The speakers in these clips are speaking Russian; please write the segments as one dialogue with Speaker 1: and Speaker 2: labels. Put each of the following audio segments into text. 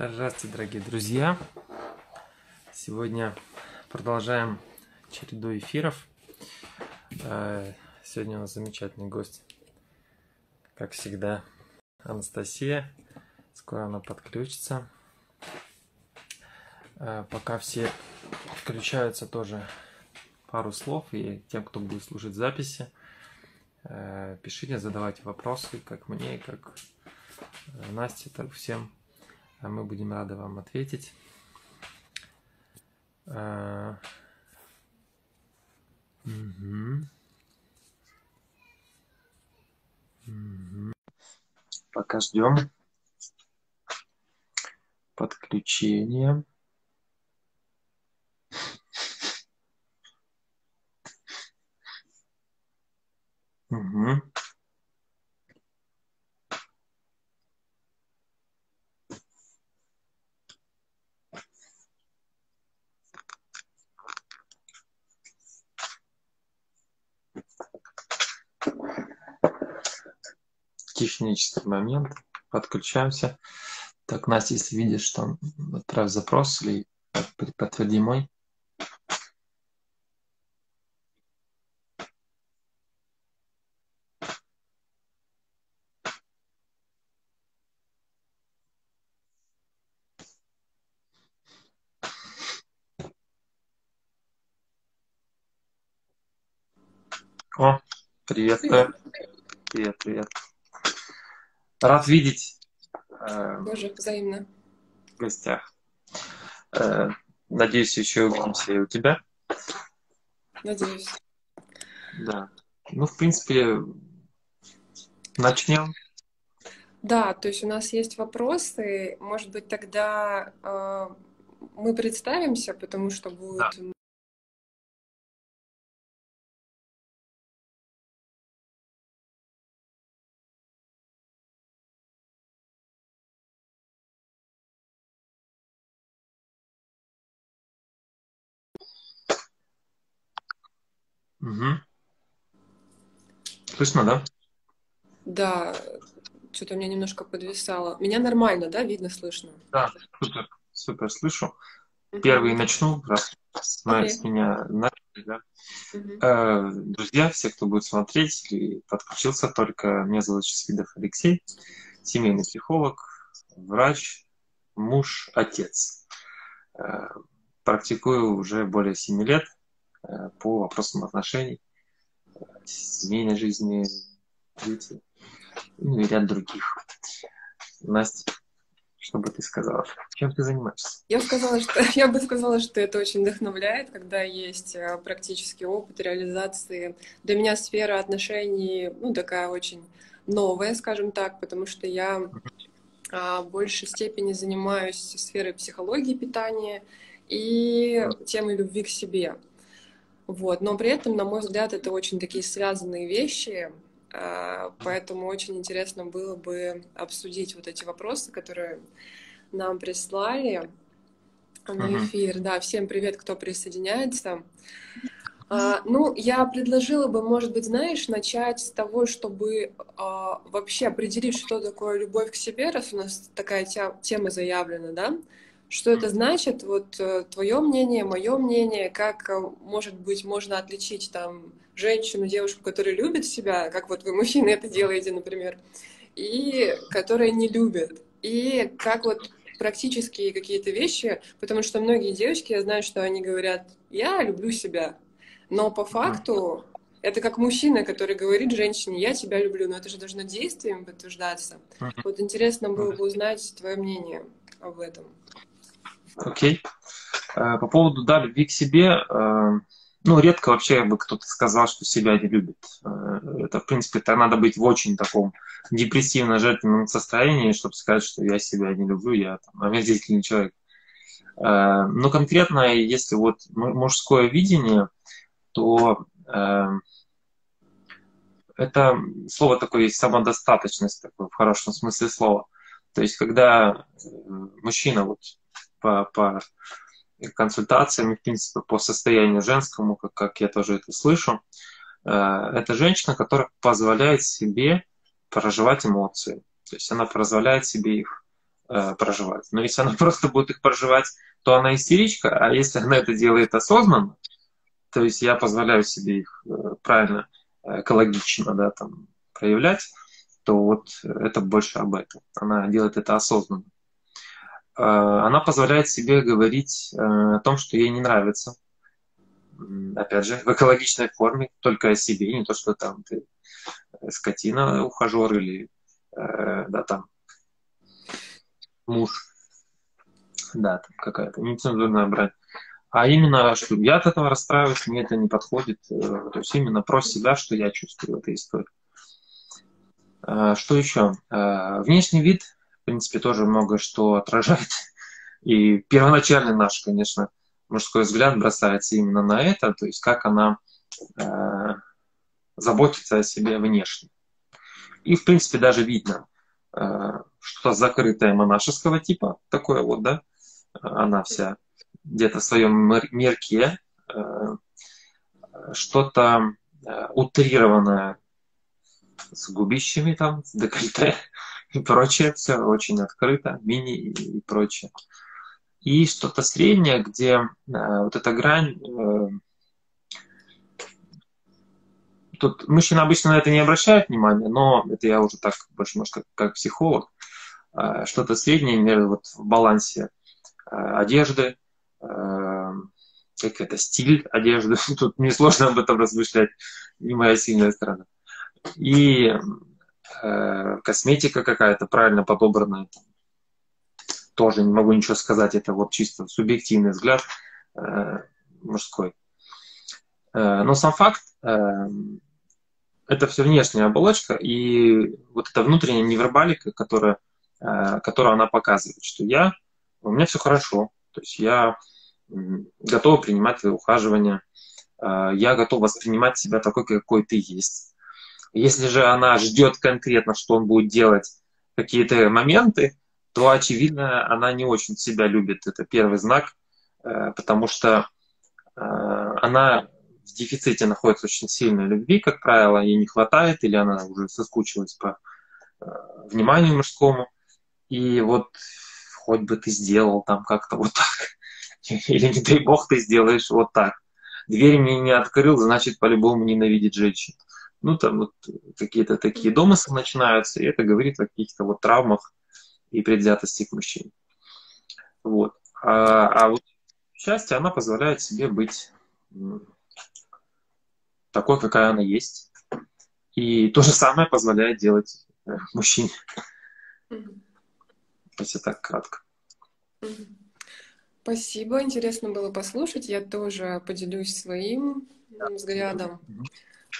Speaker 1: Здравствуйте, дорогие друзья! Сегодня продолжаем череду эфиров. Э, сегодня у нас замечательный гость, как всегда, Анастасия. Скоро она подключится. Э, пока все включаются тоже пару слов, и тем, кто будет слушать записи, э, пишите, задавайте вопросы, как мне, как Насте, так всем мы будем рады вам ответить. А... Угу. Угу. Пока ждем подключения. Угу. Технический момент. Подключаемся. Так, Настя, если видишь, что отправь запрос или подтверди мой. О, привет. Привет, привет. Рад видеть.
Speaker 2: Э, Тоже взаимно.
Speaker 1: В гостях. Э, надеюсь, еще увидимся и у тебя.
Speaker 2: Надеюсь.
Speaker 1: Да. Ну, в принципе, начнем.
Speaker 2: Да, то есть у нас есть вопросы. Может быть, тогда э, мы представимся, потому что будет да.
Speaker 1: Угу. Слышно, да?
Speaker 2: Да, что-то у меня немножко подвисало. Меня нормально, да, видно, слышно?
Speaker 1: Да, супер, супер, слышу. Первый начну, раз okay. с меня начали, да. Э, друзья, все, кто будет смотреть или подключился только, меня зовут Чесвидов Алексей, семейный психолог, врач, муж, отец. Э, практикую уже более 7 лет по вопросам отношений, семейной жизни, дети, ну и ряд других. Настя, что бы ты сказала? Чем ты занимаешься?
Speaker 2: Я, сказала, что, я бы сказала, что это очень вдохновляет, когда есть э, практический опыт реализации. Для меня сфера отношений, ну, такая очень новая, скажем так, потому что я а, в большей степени занимаюсь сферой психологии питания и темой любви к себе. Вот. Но при этом, на мой взгляд, это очень такие связанные вещи, а, поэтому очень интересно было бы обсудить вот эти вопросы, которые нам прислали на эфир. Да, всем привет, кто присоединяется. А, ну, я предложила бы, может быть, знаешь, начать с того, чтобы а, вообще определить, что такое любовь к себе, раз у нас такая тема заявлена, да? Что это значит? Вот э, твое мнение, мое мнение, как, э, может быть, можно отличить там женщину, девушку, которая любит себя, как вот вы, мужчины, это делаете, например, и которая не любит. И как вот практические какие-то вещи, потому что многие девочки, я знаю, что они говорят, я люблю себя, но по факту это как мужчина, который говорит женщине, я тебя люблю, но это же должно действием подтверждаться. Вот интересно было бы узнать твое мнение об этом.
Speaker 1: Окей. Э, по поводу, да, любви к себе, э, ну, редко вообще бы кто-то сказал, что себя не любит. Э, это, в принципе, это надо быть в очень таком депрессивно-жертвенном состоянии, чтобы сказать, что я себя не люблю, я там, омерзительный человек. Но конкретно, если вот мужское видение, то это слово такое есть самодостаточность, такое, в хорошем смысле слова. То есть, когда мужчина вот по, по консультациям, в принципе, по состоянию женскому, как, как я тоже это слышу, э, это женщина, которая позволяет себе проживать эмоции. То есть она позволяет себе их э, проживать. Но если она просто будет их проживать, то она истеричка, а если она это делает осознанно, то есть я позволяю себе их э, правильно, экологично, да, там, проявлять, то вот это больше об этом. Она делает это осознанно. Э, она позволяет себе говорить э, о том, что ей не нравится. Опять же, в экологичной форме, только о себе, не то, что там ты скотина, ухажер или да, там муж, да, там какая-то нецензурная брань. А именно, что я от этого расстраиваюсь, мне это не подходит. То есть именно про себя, что я чувствую в этой истории. Что еще? Внешний вид, принципе, тоже много что отражает. И первоначальный наш, конечно, мужской взгляд бросается именно на это, то есть как она а, заботится о себе внешне. И, в принципе, даже видно, что закрытая монашеского типа, такое вот, да, она вся где-то в своем мерке, что-то утрированное с губищами там, с декольте и прочее, все очень открыто, мини и прочее. И что-то среднее, где э, вот эта грань, э, тут мужчина обычно на это не обращает внимания, но это я уже так больше, может, как, как психолог, э, что-то среднее между вот в балансе э, одежды, э, как это, стиль одежды. Тут мне сложно об этом размышлять, не моя сильная сторона и косметика какая-то правильно подобранная. Тоже не могу ничего сказать, это вот чисто субъективный взгляд э, мужской. Э, но сам факт, э, это все внешняя оболочка, и вот эта внутренняя невербалика, которая, э, которую она показывает, что я, у меня все хорошо, то есть я готов принимать твои ухаживания, э, я готов воспринимать себя такой, какой ты есть. Если же она ждет конкретно, что он будет делать какие-то моменты, то, очевидно, она не очень себя любит. Это первый знак, э, потому что э, она в дефиците находится очень сильной любви, как правило, ей не хватает, или она уже соскучилась по э, вниманию мужскому. И вот хоть бы ты сделал там как-то вот так. Или, не дай бог, ты сделаешь вот так. Дверь мне не открыл, значит, по-любому ненавидит женщин ну, там вот какие-то такие домыслы начинаются, и это говорит о каких-то вот травмах и предвзятости к мужчине. Вот. А, а вот счастье, она позволяет себе быть такой, какая она есть. И то же самое позволяет делать э, мужчине. Mm-hmm. Если так кратко.
Speaker 2: Спасибо, интересно было послушать. Я тоже поделюсь своим взглядом. Mm-hmm.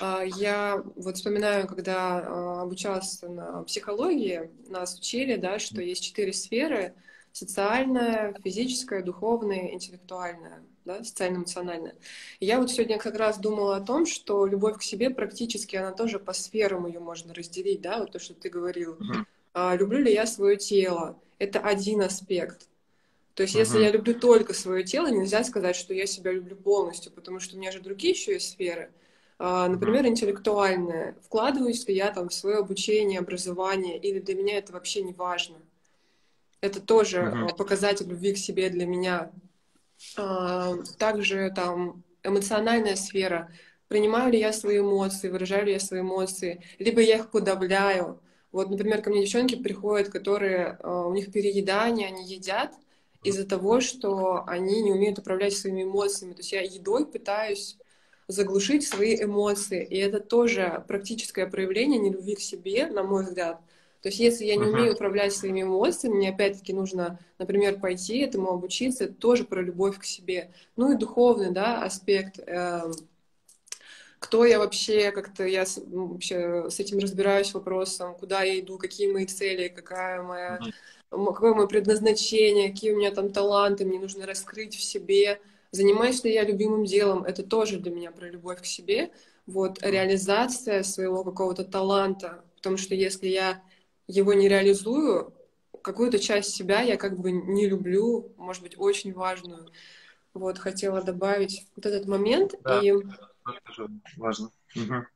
Speaker 2: А, я вот вспоминаю, когда а, обучалась на психологии, нас учили, да, что есть четыре сферы — социальная, физическая, духовная, интеллектуальная, да, социально-эмоциональная. И я вот сегодня как раз думала о том, что любовь к себе практически, она тоже по сферам ее можно разделить, да, вот то, что ты говорил. А, люблю ли я свое тело? Это один аспект. То есть, uh-huh. если я люблю только свое тело, нельзя сказать, что я себя люблю полностью, потому что у меня же другие еще есть сферы — например, интеллектуальное. Вкладываюсь ли я там в свое обучение, образование, или для меня это вообще не важно. Это тоже mm-hmm. показатель любви к себе для меня. А, также там эмоциональная сфера. Принимаю ли я свои эмоции, выражаю ли я свои эмоции, либо я их подавляю. Вот, например, ко мне девчонки приходят, которые у них переедание, они едят из-за того, что они не умеют управлять своими эмоциями. То есть я едой пытаюсь заглушить свои эмоции. И это тоже практическое проявление нелюбви к себе, на мой взгляд. То есть если я не умею управлять своими эмоциями, мне опять-таки нужно, например, пойти этому обучиться, это тоже про любовь к себе. Ну и духовный, да, аспект. Э, кто я вообще, как-то я вообще с этим разбираюсь вопросом, куда я иду, какие мои цели, какая моя, какое мое предназначение, какие у меня там таланты, мне нужно раскрыть в себе. Занимаюсь ли я любимым делом, это тоже для меня про любовь к себе, вот реализация своего какого-то таланта, потому что если я его не реализую, какую-то часть себя я как бы не люблю, может быть, очень важную. Вот, хотела добавить вот этот момент.
Speaker 1: Да, и... тоже важно. Угу.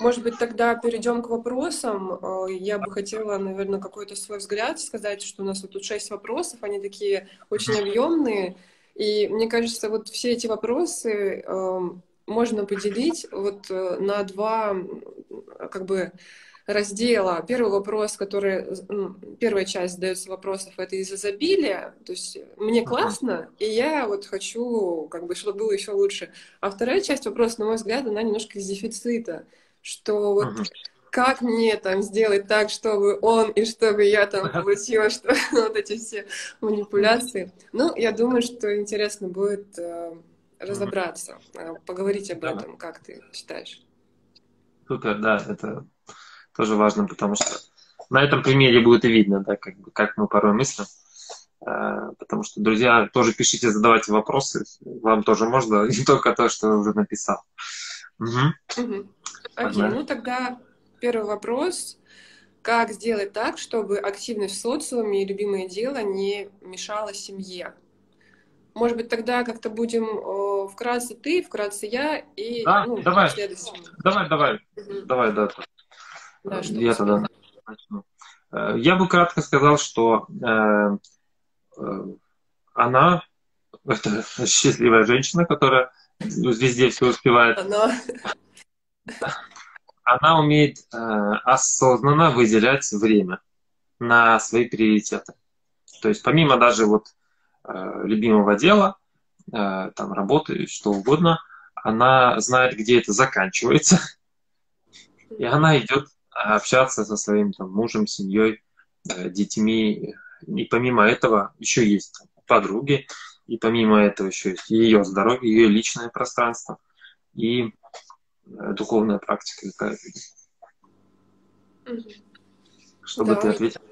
Speaker 2: Может быть, тогда перейдем к вопросам. Э, я бы хотела, наверное, какой-то свой взгляд сказать, что у нас вот тут шесть вопросов, они такие очень объемные. И мне кажется, вот все эти вопросы э, можно поделить вот э, на два, как бы, раздела. Первый вопрос, который, ну, первая часть задается вопросов, это из изобилия, то есть мне классно, и я вот хочу, как бы, чтобы было еще лучше. А вторая часть вопроса, на мой взгляд, она немножко из дефицита, что вот как мне там сделать так, чтобы он и чтобы я там получила, что вот эти все манипуляции. Ну, я думаю, что интересно будет э, разобраться, э, поговорить об этом, как ты считаешь.
Speaker 1: Супер, да, это тоже важно, потому что на этом примере будет и видно, да, как, как мы порой мыслим. Э, потому что, друзья, тоже пишите, задавайте вопросы. Вам тоже можно, не только то, что уже написал.
Speaker 2: Угу. Угу. Окей, ну тогда первый вопрос. Как сделать так, чтобы активность в социуме и любимое дело не мешало семье? Может быть, тогда как-то будем э, вкратце ты, вкратце я и
Speaker 1: да, ну, давай. Давай, давай. Угу. Давай, да. Да, я тогда начну. Э, я бы кратко сказал, что э, э, она это счастливая женщина, которая везде все успевает. Она, она умеет э, осознанно выделять время на свои приоритеты. То есть помимо даже вот э, любимого дела, э, там работы, что угодно, она знает, где это заканчивается, и она идет общаться со своим там, мужем, семьей, э, детьми. И помимо этого еще есть подруги, и помимо этого еще есть ее здоровье, ее личное пространство и э, духовная практика какая-то.
Speaker 2: Что да, ты ответила?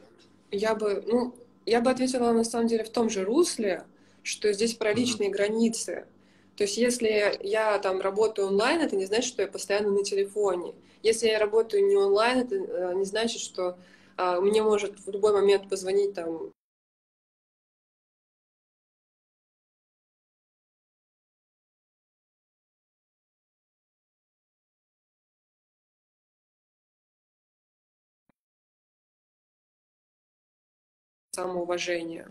Speaker 2: Я бы, ну, я бы ответила на самом деле в том же русле, что здесь про личные mm-hmm. границы. То есть если я там работаю онлайн, это не значит, что я постоянно на телефоне. Если я работаю не онлайн, это э, не значит, что а, мне может в любой момент позвонить там самоуважения.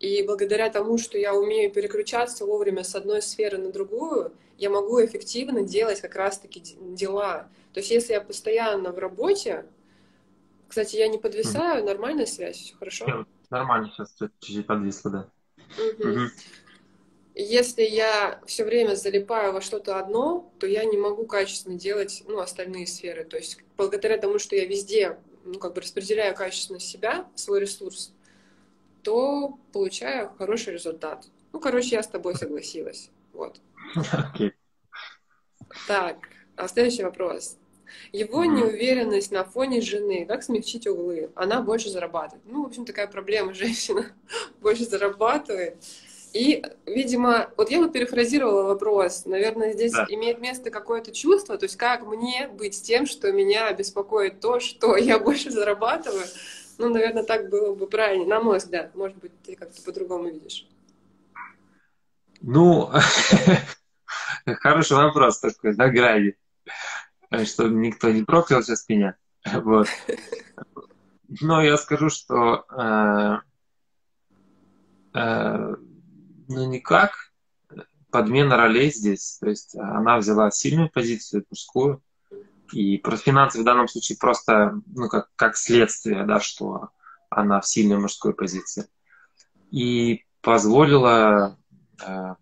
Speaker 2: И благодаря тому, что я умею переключаться вовремя с одной сферы на другую, я могу эффективно делать как раз-таки дела. То есть если я постоянно в работе, кстати, я не подвисаю, mm. нормальная связь, все хорошо?
Speaker 1: Нормально, сейчас чуть-чуть подвисло, да.
Speaker 2: Если я все время залипаю во что-то одно, то я не могу качественно делать ну, остальные сферы. То есть благодаря тому, что я везде ну, как бы распределяю качественно себя, свой ресурс, то получаю хороший результат. Ну, короче, я с тобой согласилась. Вот. Okay. Так, а следующий вопрос. Его неуверенность на фоне жены. Как смягчить углы? Она больше зарабатывает. Ну, в общем, такая проблема. Женщина больше зарабатывает. И, видимо, вот я бы перефразировала вопрос. Наверное, здесь да. имеет место какое-то чувство, то есть как мне быть с тем, что меня беспокоит то, что я больше зарабатываю. Ну, наверное, так было бы правильно, на мой взгляд. Может быть, ты как-то по-другому видишь.
Speaker 1: Ну, хороший вопрос такой, на грани. Чтобы никто не проклял сейчас меня. Вот. Но я скажу, что э, э, ну никак подмена ролей здесь. То есть она взяла сильную позицию, мужскую, и про финансы в данном случае просто ну, как, как следствие, да, что она в сильной мужской позиции. И позволила э,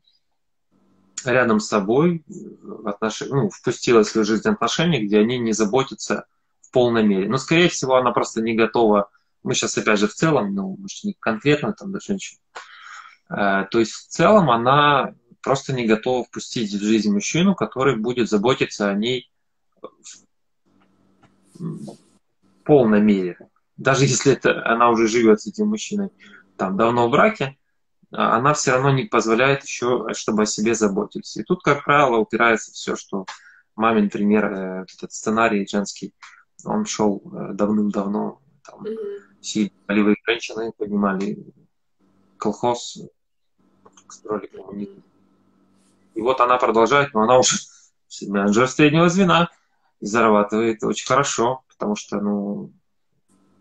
Speaker 1: рядом с собой в отнош... ну, впустила в свою жизнь отношения, где они не заботятся в полной мере. Но, скорее всего, она просто не готова. Мы сейчас, опять же, в целом, ну, может, не конкретно там даже женщин. Э, то есть, в целом, она просто не готова впустить в жизнь мужчину, который будет заботиться о ней в полной мере. Даже если это, она уже живет с этим мужчиной там давно в браке, а, она все равно не позволяет еще, чтобы о себе заботиться. И тут, как правило, упирается все, что мамин пример, э, этот сценарий женский, он шел э, давным-давно. Там, mm-hmm. полевые женщины поднимали колхоз, строили коммунизм. И вот она продолжает, но она уже менеджер среднего звена, и зарабатывает очень хорошо, потому что, ну,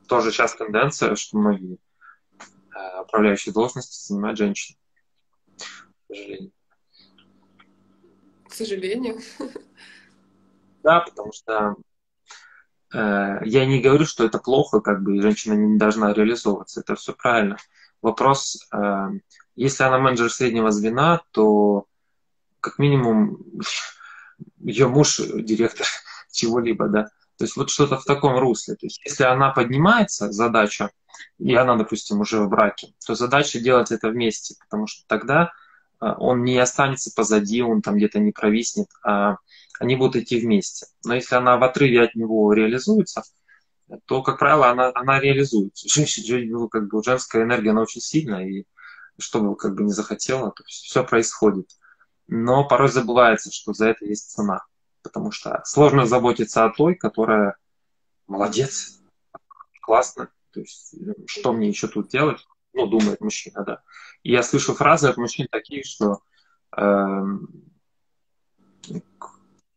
Speaker 1: тоже сейчас тенденция, что многие э, управляющие должности занимают женщины. К сожалению.
Speaker 2: К сожалению.
Speaker 1: Да, потому что э, я не говорю, что это плохо, как бы, и женщина не должна реализовываться. Это все правильно. Вопрос, э, если она менеджер среднего звена, то как минимум ее муж директор чего-либо, да. То есть вот что-то в таком русле. То есть если она поднимается, задача, и она, допустим, уже в браке, то задача делать это вместе, потому что тогда а, он не останется позади, он там где-то не провиснет, а они будут идти вместе. Но если она в отрыве от него реализуется, то, как правило, она, она реализуется. Женщина, ну, как бы женская энергия, она очень сильная, и что бы как бы не захотела, то все происходит но порой забывается, что за это есть цена. Потому что сложно заботиться о той, которая молодец, классно. То есть, что мне еще тут делать? Ну, думает мужчина, да. И я слышу фразы от мужчин такие, что э,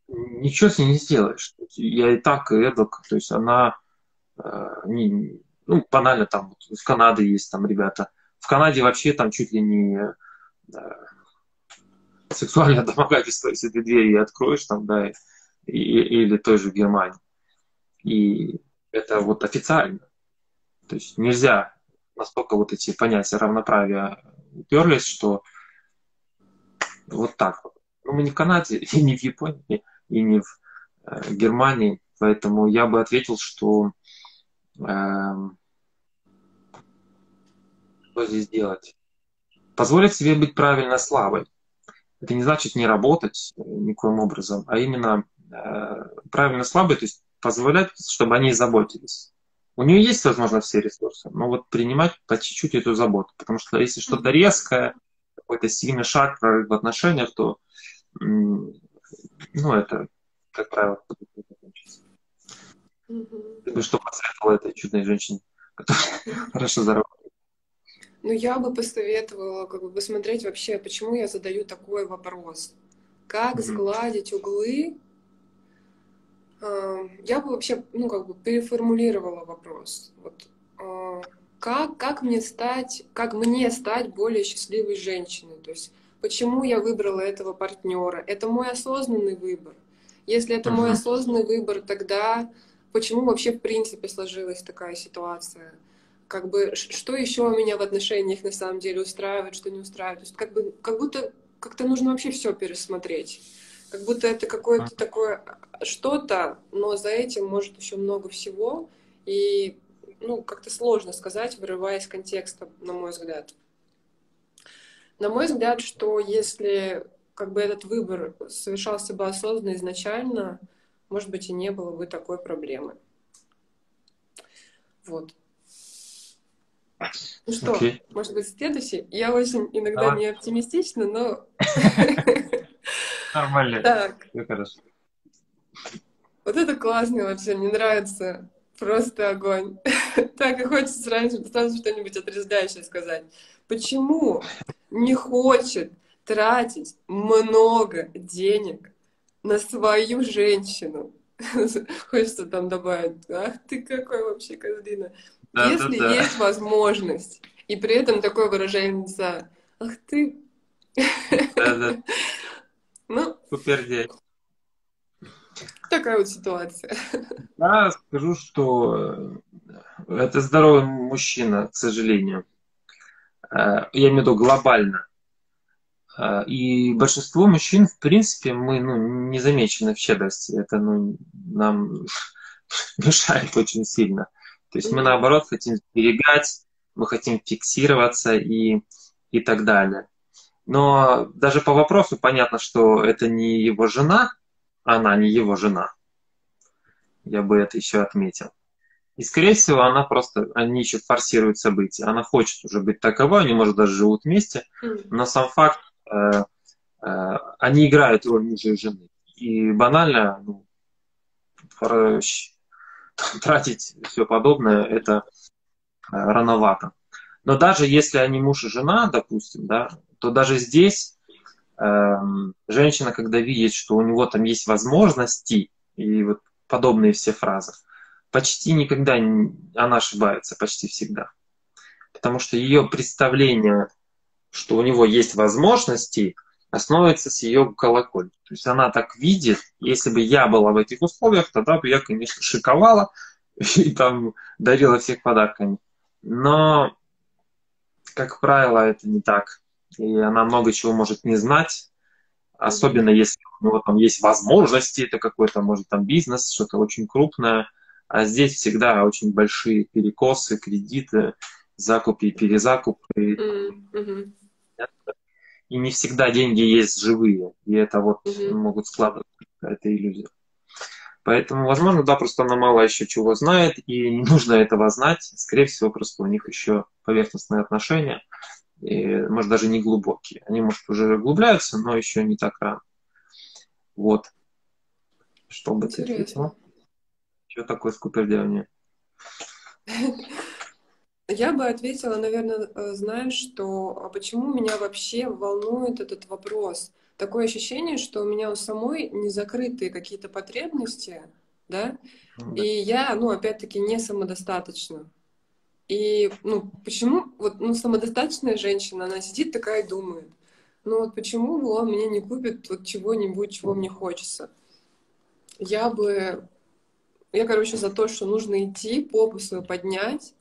Speaker 1: ничего с ней не сделаешь. Я и так, и эдак. То есть она, э, не, ну, банально там, вот, в Канаде есть там ребята. В Канаде вообще там чуть ли не э, сексуальное домогательство, если ты двери откроешь там, да, и, или той же Германии. И это вот официально. То есть нельзя настолько вот эти понятия равноправия уперлись, что вот так вот. Ну, мы не в Канаде, и не в Японии, и не в э, Германии, поэтому я бы ответил, что э, что здесь делать? Позволить себе быть правильно слабой. Это не значит не работать э, никоим образом, а именно э, правильно слабые, то есть позволять, чтобы они заботились. У нее есть, возможно, все ресурсы, но вот принимать по чуть-чуть эту заботу. Потому что если что-то резкое, какой-то сильный шаг в отношениях, то ну, это, как правило, закончится. Ты бы что посоветовала этой чудной женщине, которая хорошо заработала?
Speaker 2: Ну, я бы посоветовала как бы посмотреть вообще, почему я задаю такой вопрос. Как сгладить углы? А, я бы вообще, ну, как бы переформулировала вопрос. Вот, а, как, как мне стать, как мне стать более счастливой женщиной? То есть, почему я выбрала этого партнера? Это мой осознанный выбор. Если это uh-huh. мой осознанный выбор, тогда почему вообще в принципе сложилась такая ситуация? Как бы что еще меня в отношениях на самом деле устраивает, что не устраивает. То есть как бы как будто как-то нужно вообще все пересмотреть. Как будто это какое-то такое что-то, но за этим может еще много всего. И ну, как-то сложно сказать, вырывая из контекста, на мой взгляд. На мой взгляд, что если как бы этот выбор совершался бы осознанно изначально, может быть, и не было бы такой проблемы. Вот. Ну что, okay. может быть, следующий? Я очень иногда Давай. не оптимистична, но...
Speaker 1: Нормально. Так. Все хорошо.
Speaker 2: Вот это классно вообще, мне нравится. Просто огонь. так и хочется сразу, сразу что-нибудь отрезвляющее сказать. Почему не хочет тратить много денег на свою женщину? Хочется там добавить, ах ты какой вообще козлина. Да, Если да, да. есть возможность, и при этом такое выражение лица, ах ты...
Speaker 1: Да, да. Ну, Супердей.
Speaker 2: Такая вот ситуация.
Speaker 1: Я скажу, что это здоровый мужчина, к сожалению. Э, я имею в виду глобально. Э, и большинство мужчин, в принципе, мы ну, не замечены в щедрости. Это ну, нам мешает очень сильно. То есть мы наоборот хотим сберегать, мы хотим фиксироваться и, и так далее. Но даже по вопросу понятно, что это не его жена, она не его жена. Я бы это еще отметил. И, скорее всего, она просто, они еще форсируют события. Она хочет уже быть таковой, они, может, даже живут вместе, но сам факт, э, э, они играют роль мужа и жены. И банально, ну, тратить все подобное, это э, рановато. Но даже если они муж и жена, допустим, да, то даже здесь э, женщина, когда видит, что у него там есть возможности, и вот подобные все фразы. Почти никогда она ошибается, почти всегда. Потому что ее представление, что у него есть возможности, основывается с ее колокольни. То есть она так видит, если бы я была в этих условиях, тогда бы я, конечно, шиковала и там дарила всех подарками. Но, как правило, это не так. И она много чего может не знать, особенно если у него там есть возможности, это какой-то, может, там бизнес, что-то очень крупное. А здесь всегда очень большие перекосы, кредиты, закупы и перезакупы. Mm-hmm и не всегда деньги есть живые, и это вот угу. могут складывать какая-то иллюзия. Поэтому, возможно, да, просто она мало еще чего знает, и не нужно этого знать. Скорее всего, просто у них еще поверхностные отношения, и, может, даже не глубокие. Они, может, уже углубляются, но еще не так рано. Вот. Что бы ты ответила? Что такое скупердявнее?
Speaker 2: Я бы ответила, наверное, э, знаешь, что а почему меня вообще волнует этот вопрос? Такое ощущение, что у меня у самой не закрытые какие-то потребности, да, и я, ну, опять-таки, не самодостаточна. И, ну, почему, вот, ну, самодостаточная женщина, она сидит такая и думает, ну, вот почему он мне не купит вот чего-нибудь, чего мне хочется? Я бы, я, короче, за то, что нужно идти, попу свою поднять,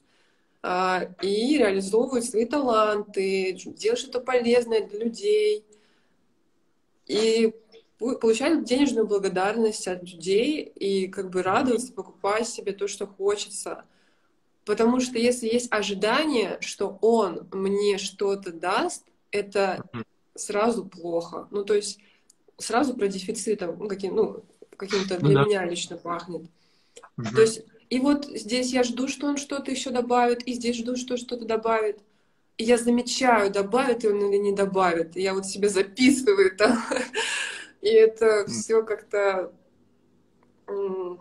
Speaker 2: и реализовывать свои таланты, делать что-то полезное для людей. И получать денежную благодарность от людей и как бы радоваться, покупать себе то, что хочется. Потому что если есть ожидание, что он мне что-то даст, это сразу плохо. Ну, то есть сразу про дефицитом, ну, каким, ну, каким-то ну для да. меня лично пахнет. Угу. То есть и вот здесь я жду, что он что-то еще добавит, и здесь жду, что что-то добавит. И я замечаю, добавит он или не добавит. И я вот себе записываю там. И это все как-то... Но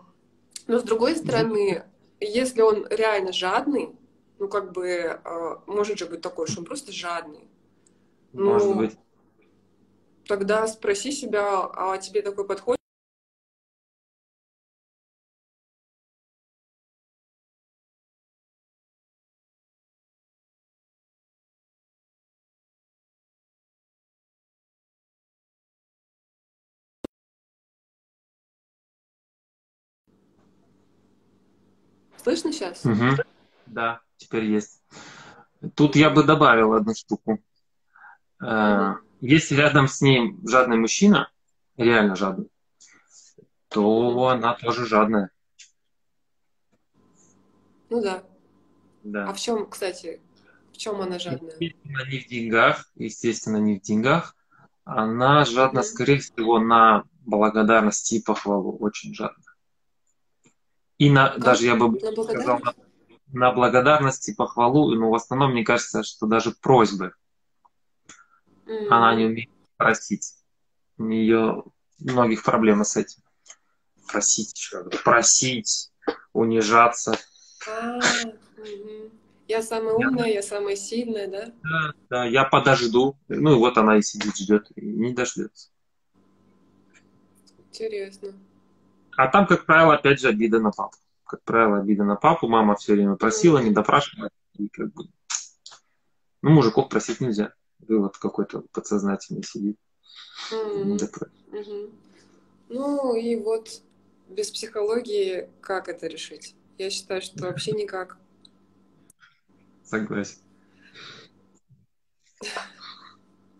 Speaker 2: с другой стороны, если он реально жадный, ну как бы а, может же быть такое, что он просто жадный.
Speaker 1: Ну, может быть.
Speaker 2: Тогда спроси себя, а тебе такой подходит? Слышно сейчас?
Speaker 1: Угу. Да, теперь есть. Тут я бы добавил одну штуку. Угу. Если рядом с ним жадный мужчина, реально жадный, то она тоже жадная.
Speaker 2: Ну да. Да. А в чем, кстати, в чем она жадная?
Speaker 1: Естественно, не в деньгах. Естественно, не в деньгах. Она жадна, mm скорее всего, на благодарность и похвалу. Очень жадна. И на, как? даже я бы на сказал, на, на благодарность и похвалу, но в основном мне кажется, что даже просьбы. Mm. Она не умеет просить. У нее многих проблем с этим. Просить, просить, унижаться.
Speaker 2: А, угу. Я самая умная, я... я самая сильная, да?
Speaker 1: Да, да, я подожду. Ну и вот она и сидит, ждет, и не дождется.
Speaker 2: Интересно.
Speaker 1: А там, как правило, опять же, обида на папу. Как правило, обида на папу. Мама все время просила, не допрашивала. И как бы... Ну, мужиков просить нельзя. Вывод какой-то подсознательный сидит.
Speaker 2: Mm-hmm. Ну и вот без психологии как это решить? Я считаю, что вообще никак.
Speaker 1: Согласен.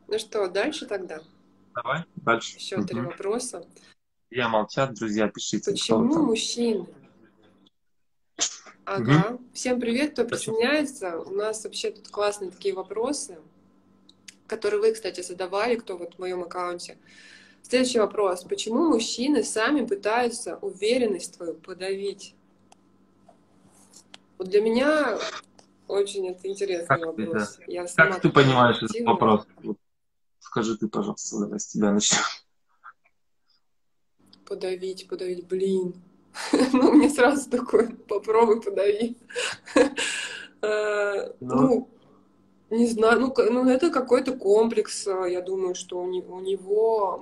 Speaker 2: Ну что, дальше тогда?
Speaker 1: Давай, дальше.
Speaker 2: Еще угу. три вопроса.
Speaker 1: Я молчат, друзья, пишите.
Speaker 2: Почему мужчины? Ага. Угу. Всем привет, кто присоединяется. У нас вообще тут классные такие вопросы, которые вы, кстати, задавали, кто вот в моем аккаунте. Следующий вопрос. Почему мужчины сами пытаются уверенность твою подавить? Вот для меня очень это интересный как вопрос.
Speaker 1: Ты, Я как ты понимаешь этот вопрос? Скажи ты, пожалуйста, давай с тебя начнем
Speaker 2: подавить, подавить, блин. ну, мне сразу такое, попробуй подавить. Э, ну. ну, не знаю, ну, ну это какой-то комплекс, э, я думаю, что у, него,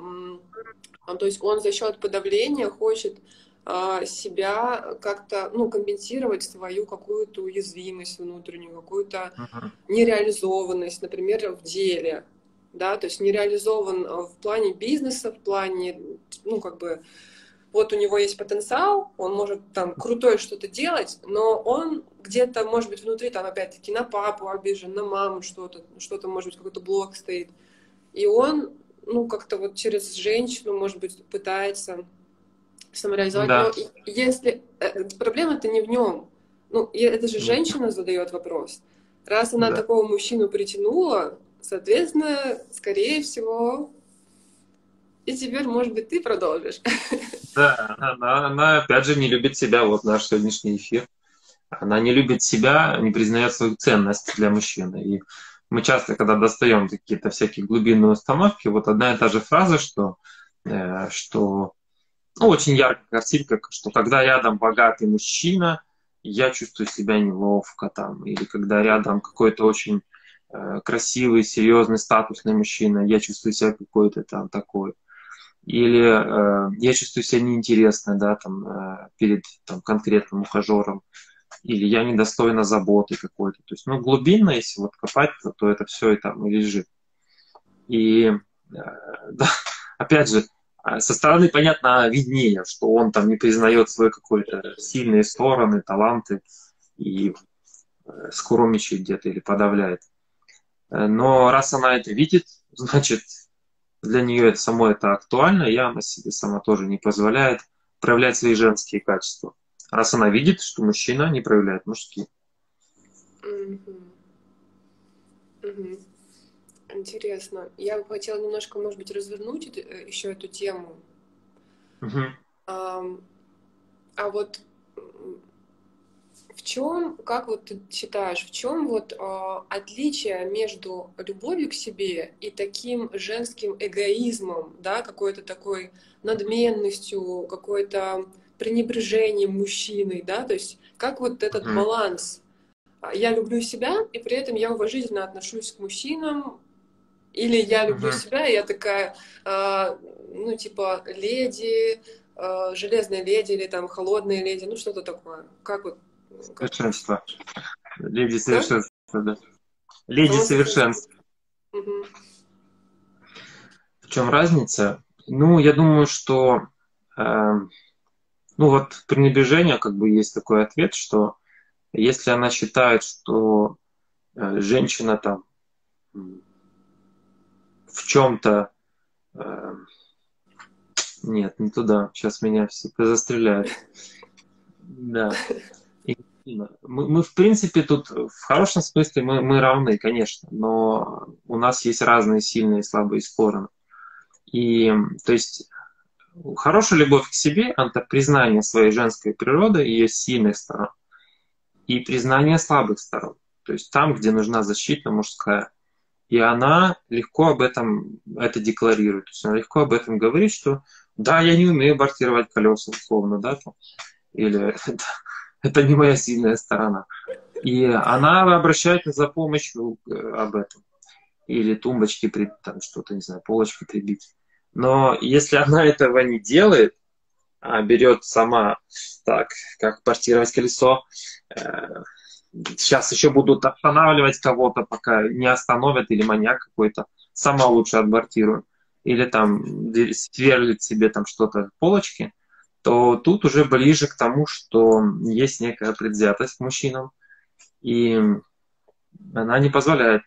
Speaker 2: то есть он за счет подавления хочет а, себя как-то, ну, компенсировать свою какую-то уязвимость внутреннюю, какую-то uh-huh. нереализованность, например, в деле, да, то есть не реализован в плане бизнеса, в плане, ну, как бы, вот у него есть потенциал, он может там крутое что-то делать, но он где-то, может быть, внутри там опять-таки на папу обижен, на маму что-то, что-то, может быть, какой-то блок стоит. И он, ну, как-то вот через женщину, может быть, пытается самореализовать. Да. Но если э, проблема-то не в нем, ну, это же женщина задает вопрос. Раз она да. такого мужчину притянула, соответственно, скорее всего, и теперь, может быть, ты продолжишь.
Speaker 1: Да, она, она опять же не любит себя, вот наш сегодняшний эфир. Она не любит себя, не признает свою ценность для мужчины. И мы часто, когда достаем какие-то всякие глубинные установки, вот одна и та же фраза, что, э, что ну, очень яркая картинка, что когда рядом богатый мужчина, я чувствую себя неловко там, или когда рядом какой-то очень э, красивый, серьезный, статусный мужчина, я чувствую себя какой-то там такой или э, я чувствую себя неинтересно, да, там, э, перед там, конкретным ухажером, или я недостойна заботы какой-то. То есть, ну, глубинно, если вот копать, то, то это все и там и лежит. И, э, да, опять же, э, со стороны, понятно, виднее, что он там не признает свои какие-то сильные стороны, таланты и э, скромничает где-то или подавляет. Э, но раз она это видит, значит, для нее это само это актуально, и она себе сама тоже не позволяет проявлять свои женские качества. Раз она видит, что мужчина не проявляет мужские.
Speaker 2: Интересно. Я бы хотела немножко, может быть, развернуть э, еще эту тему. Угу. А, а вот в чем, как вот ты считаешь, в чем вот э, отличие между любовью к себе и таким женским эгоизмом, да, какой-то такой надменностью, какой-то пренебрежением мужчиной, да, то есть как вот этот mm-hmm. баланс? Я люблю себя, и при этом я уважительно отношусь к мужчинам, или я люблю mm-hmm. себя, и я такая, э, ну, типа, леди, э, железная леди, или там холодная леди, ну, что-то такое. Как вот
Speaker 1: Совершенство. Леди совершенства, да. Леди совершенства. В чем разница? Ну, я думаю, что э, ну вот пренебрежение, как бы есть такой ответ, что если она считает, что э, женщина там в чем-то э, нет, не туда. Сейчас меня все застреляют. Да. Мы, мы, в принципе, тут в хорошем смысле мы, мы равны, конечно, но у нас есть разные сильные и слабые стороны. И, то есть, хорошая любовь к себе – это признание своей женской природы ее сильных сторон. И признание слабых сторон. То есть там, где нужна защита мужская. И она легко об этом это декларирует. То есть она легко об этом говорит, что да, я не умею бортировать колеса, условно, да, или это не моя сильная сторона. И она обращается за помощью э, об этом. Или тумбочки, там что-то, не знаю, полочки прибить. Но если она этого не делает, а берет сама, так, как портировать колесо, э, сейчас еще будут останавливать кого-то, пока не остановят, или маньяк какой-то, сама лучше отбортирую. Или там сверлит себе там что-то в полочке, то тут уже ближе к тому, что есть некая предвзятость к мужчинам, и она не позволяет,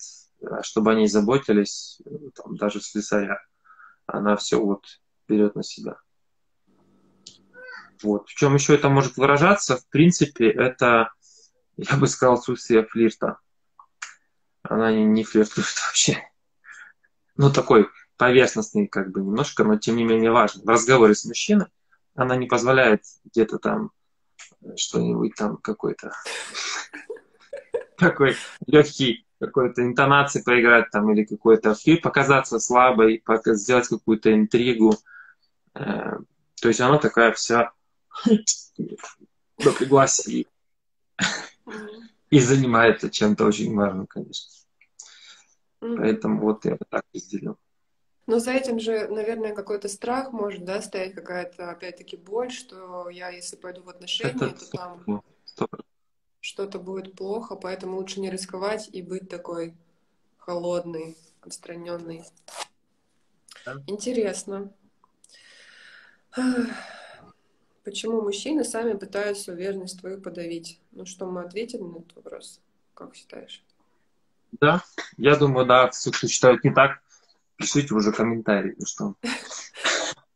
Speaker 1: чтобы они заботились, там, даже слесаря. Она все вот берет на себя. Вот. В чем еще это может выражаться? В принципе, это, я бы сказал, отсутствие флирта. Она не, не флиртует вообще. Ну, такой поверхностный, как бы, немножко, но тем не менее важный. В разговоре с мужчиной она не позволяет где-то там что-нибудь там какой-то такой легкий какой-то интонации поиграть там или какой-то фир показаться слабой, сделать какую-то интригу. Э, то есть она такая вся напряглась и, и занимается чем-то очень важным, конечно. Поэтому вот я так разделил.
Speaker 2: Но за этим же, наверное, какой-то страх может, да, стоять какая-то, опять-таки, боль, что я, если пойду в отношения, это то там что-то будет плохо, поэтому лучше не рисковать и быть такой холодный, отстраненный. Да. Интересно. Почему мужчины сами пытаются уверенность твою подавить? Ну что, мы ответили на этот вопрос? Как считаешь?
Speaker 1: Да, я думаю, да, все, кто считают не так, пишите уже комментарии, что.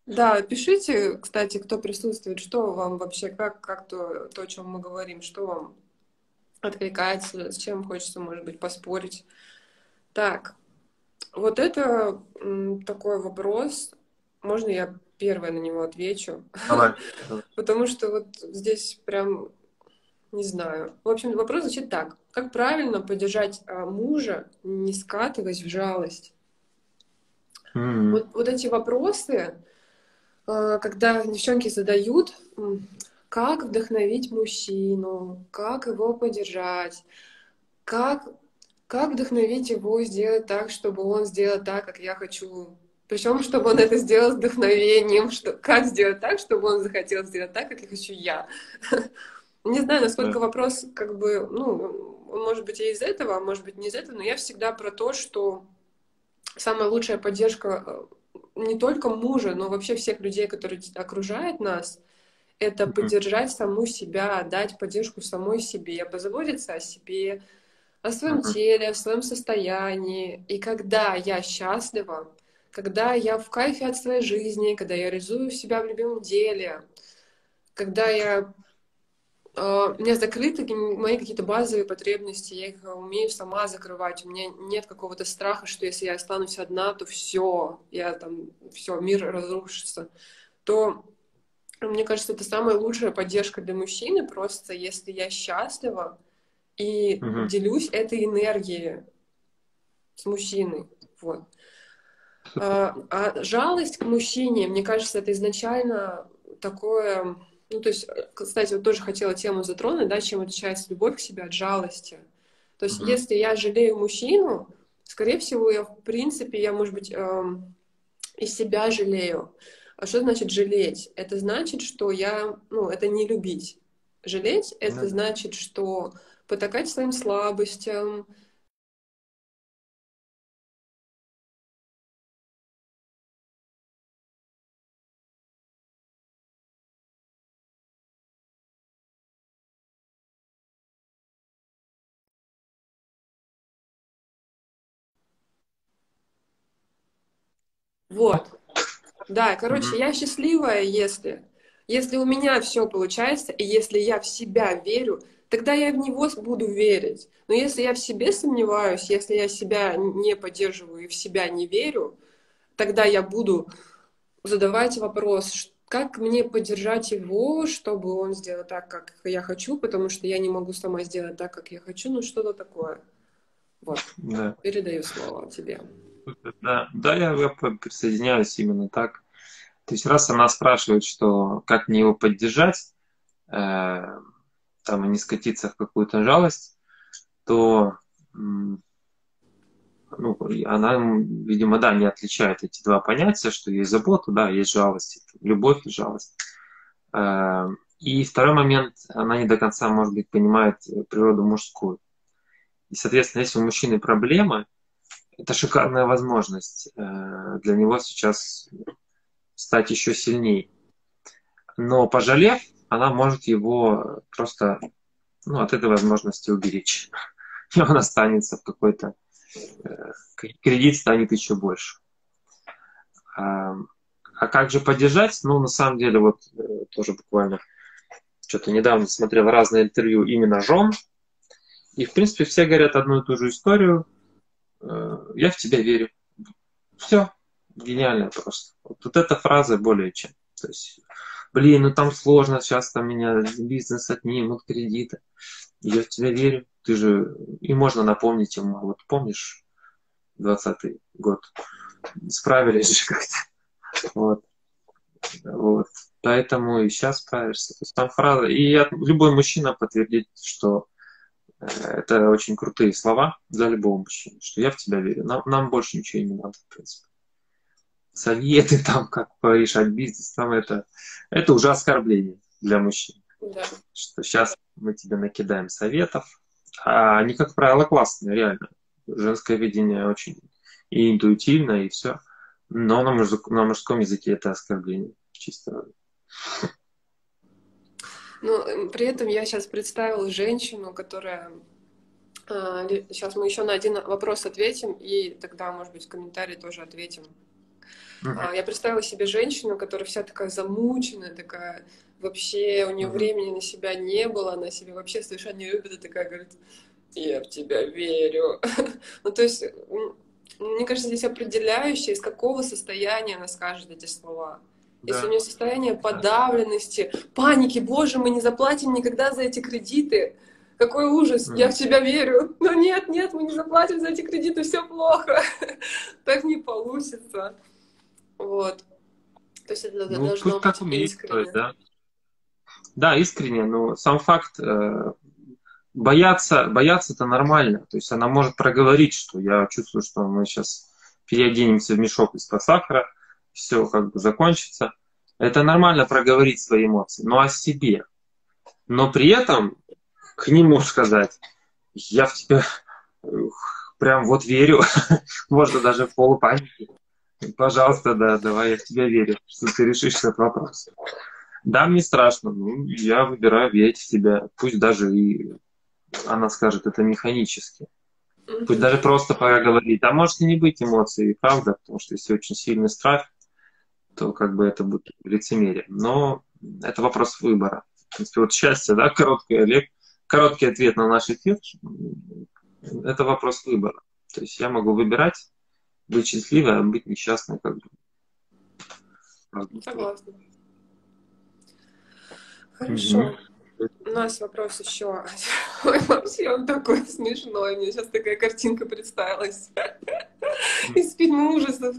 Speaker 2: Да, пишите, кстати, кто присутствует, что вам вообще, как, как то, то, о чем мы говорим, что вам откликается, с чем хочется, может быть, поспорить. Так, вот это такой вопрос. Можно я первая на него отвечу? Давай. Потому что вот здесь прям не знаю. В общем, вопрос звучит так. Как правильно поддержать а, мужа, не скатываясь в жалость? Mm-hmm. Вот, вот эти вопросы, а, когда девчонки задают, как вдохновить мужчину, как его поддержать, как, как вдохновить его сделать так, чтобы он сделал так, как я хочу. Причем, чтобы он это сделал с вдохновением, что, как сделать так, чтобы он захотел сделать так, как я хочу я. Не знаю, насколько да. вопрос, как бы, ну, может быть и из этого, а может быть не из этого, но я всегда про то, что самая лучшая поддержка э, не только мужа, но вообще всех людей, которые окружают нас, это mm-hmm. поддержать саму себя, дать поддержку самой себе, позаботиться о себе, о своем mm-hmm. теле, о своем состоянии. И когда я счастлива, когда я в кайфе от своей жизни, когда я реализую себя в любимом деле, когда я у меня закрыты мои какие-то базовые потребности, я их умею сама закрывать. У меня нет какого-то страха, что если я останусь одна, то все, я там, все, мир разрушится. То мне кажется, это самая лучшая поддержка для мужчины, просто если я счастлива и угу. делюсь этой энергией с мужчиной. Вот. А, а жалость к мужчине, мне кажется, это изначально такое... Ну, то есть, кстати, вот тоже хотела тему затронуть, да, чем отличается любовь к себе от жалости. То есть, угу. если я жалею мужчину, скорее всего, я, в принципе, я, может быть, эм, из себя жалею. А что значит жалеть? Это значит, что я, ну, это не любить. Жалеть — это да. значит, что потакать своим слабостям, Вот. Да, короче, mm-hmm. я счастливая, если, если у меня все получается, и если я в себя верю, тогда я в него буду верить. Но если я в себе сомневаюсь, если я себя не поддерживаю и в себя не верю, тогда я буду задавать вопрос, как мне поддержать его, чтобы он сделал так, как я хочу, потому что я не могу сама сделать так, как я хочу, ну что-то такое. Вот. Да. Передаю слово тебе.
Speaker 1: Да, да я, присоединяюсь именно так. То есть раз она спрашивает, что как мне его поддержать, э, там и не скатиться в какую-то жалость, то ну, она, видимо, да, не отличает эти два понятия, что есть забота, да, есть жалость, любовь и жалость. Э, и второй момент, она не до конца, может быть, понимает природу мужскую. И, соответственно, если у мужчины проблемы, это шикарная возможность э, для него сейчас стать еще сильнее. Но пожалев, она может его просто ну, от этой возможности уберечь. И он останется в какой-то... Э, кредит станет еще больше. А, а как же поддержать? Ну, на самом деле, вот э, тоже буквально что-то недавно смотрел разные интервью именно жен. И, в принципе, все говорят одну и ту же историю – я в тебя верю. Все. Гениально просто. Вот, вот эта фраза более чем. То есть, блин, ну там сложно, сейчас там меня бизнес отнимут, кредиты. Я в тебя верю. Ты же... И можно напомнить ему, вот помнишь, 20 год, справились же как-то. Вот. Вот. Поэтому и сейчас справишься. То есть там фраза. И я, любой мужчина подтвердит, что это очень крутые слова для любого мужчины, что я в тебя верю. Нам, нам больше ничего не надо, в принципе. советы, там, как порешать бизнес, там это, это уже оскорбление для мужчин.
Speaker 2: Да.
Speaker 1: Что сейчас мы тебе накидаем советов, а они, как правило, классные, реально. Женское видение очень и интуитивно, и все. Но на, мужик, на мужском языке это оскорбление. Чисто.
Speaker 2: Ну, при этом я сейчас представила женщину, которая Сейчас а, мы еще на один вопрос ответим, и тогда, может быть, в комментарии тоже ответим. Uh-huh. Я представила себе женщину, которая вся такая замученная, такая вообще у нее uh-huh. времени на себя не было, она себя вообще совершенно не любит, и такая говорит, я в тебя верю. ну, то есть, мне кажется, здесь определяющее, из какого состояния она скажет эти слова. Да. Если у нее состояние подавленности, паники, боже, мы не заплатим никогда за эти кредиты, какой ужас, я в тебя верю. Но нет, нет, мы не заплатим за эти кредиты, все плохо. так не получится. Вот. То есть это ну, должно быть искренне.
Speaker 1: да? да, искренне, но сам факт э, бояться, бояться это нормально. То есть она может проговорить, что я чувствую, что мы сейчас переоденемся в мешок из-под сахара, все как бы закончится. Это нормально проговорить свои эмоции, но о себе. Но при этом к нему сказать, я в тебя прям вот верю, можно даже в полупанике. Пожалуйста, да, давай, я в тебя верю, что ты решишь этот вопрос. Да, мне страшно, ну, я выбираю верить в тебя, пусть даже и она скажет это механически. Пусть даже просто поговорить. А может и не быть эмоций, правда, потому что если очень сильный страх, то как бы это будет лицемерие. Но это вопрос выбора. В принципе, вот счастье, да, короткое, Олег, короткий ответ на наш эфир – это вопрос выбора. То есть я могу выбирать быть счастливой, а быть несчастной как бы.
Speaker 2: Согласна. Хорошо. mm У нас вопрос еще. Ой, вообще он такой смешной. Мне сейчас такая картинка представилась из фильма ужасов.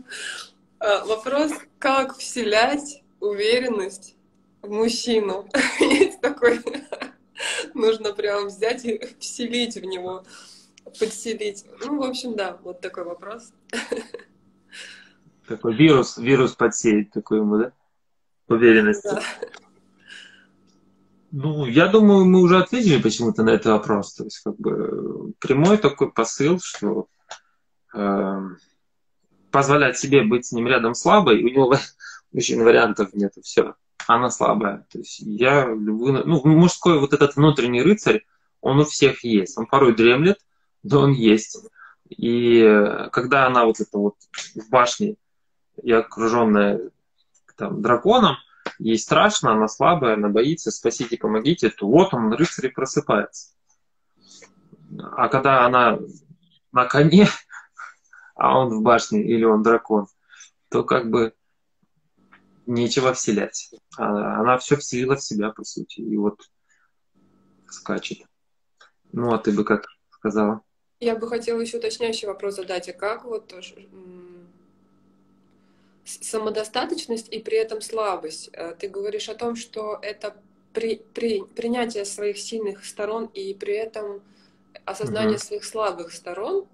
Speaker 2: А, вопрос, как вселять уверенность в мужчину? Есть такой нужно прям взять и вселить в него, подселить. Ну, в общем, да, вот такой вопрос.
Speaker 1: Такой вирус, вирус подсеять такой ему, да? Уверенности. Да. Ну, я думаю, мы уже ответили почему-то на этот вопрос. То есть, как бы прямой такой посыл, что э, позволять себе быть с ним рядом слабой, у него очень вариантов нет, все она слабая. То есть я любую... Ну, мужской вот этот внутренний рыцарь, он у всех есть. Он порой дремлет, но он есть. И когда она вот это вот в башне и окруженная там драконом, ей страшно, она слабая, она боится, спасите, помогите, то вот он, рыцарь, просыпается. А когда она на коне, а он в башне или он дракон, то как бы нечего вселять. А она все вселила в себя, по сути, и вот скачет. Ну, а ты бы как сказала?
Speaker 2: Я бы хотела еще уточняющий вопрос задать. А как вот самодостаточность и при этом слабость? Э, ты говоришь о том, что это при, при, принятие своих сильных сторон и при этом осознание угу. своих слабых сторон,